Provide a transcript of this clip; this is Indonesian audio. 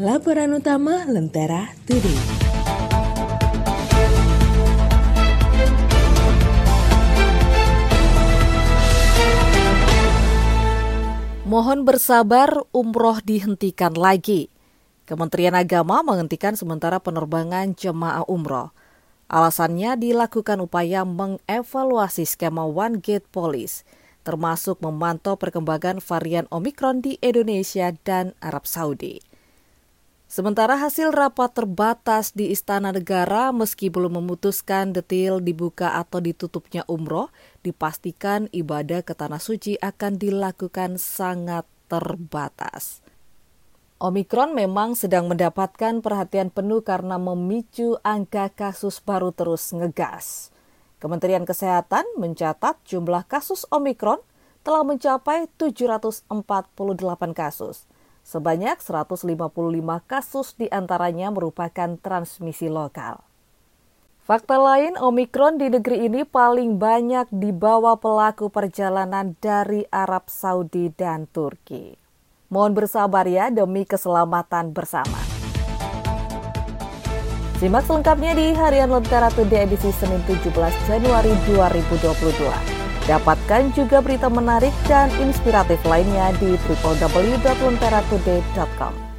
Laporan utama Lentera Today. Mohon bersabar, umroh dihentikan lagi. Kementerian Agama menghentikan sementara penerbangan jemaah umroh. Alasannya dilakukan upaya mengevaluasi skema One Gate Police, termasuk memantau perkembangan varian Omikron di Indonesia dan Arab Saudi. Sementara hasil rapat terbatas di Istana Negara meski belum memutuskan detail dibuka atau ditutupnya umroh, dipastikan ibadah ke Tanah Suci akan dilakukan sangat terbatas. Omikron memang sedang mendapatkan perhatian penuh karena memicu angka kasus baru terus ngegas. Kementerian Kesehatan mencatat jumlah kasus Omikron telah mencapai 748 kasus Sebanyak 155 kasus di antaranya merupakan transmisi lokal. Fakta lain, Omikron di negeri ini paling banyak dibawa pelaku perjalanan dari Arab Saudi dan Turki. Mohon bersabar ya demi keselamatan bersama. Simak selengkapnya di Harian Lentera Today edisi Senin 17 Januari 2022. Dapatkan juga berita menarik dan inspiratif lainnya di www.lenteratoday.com.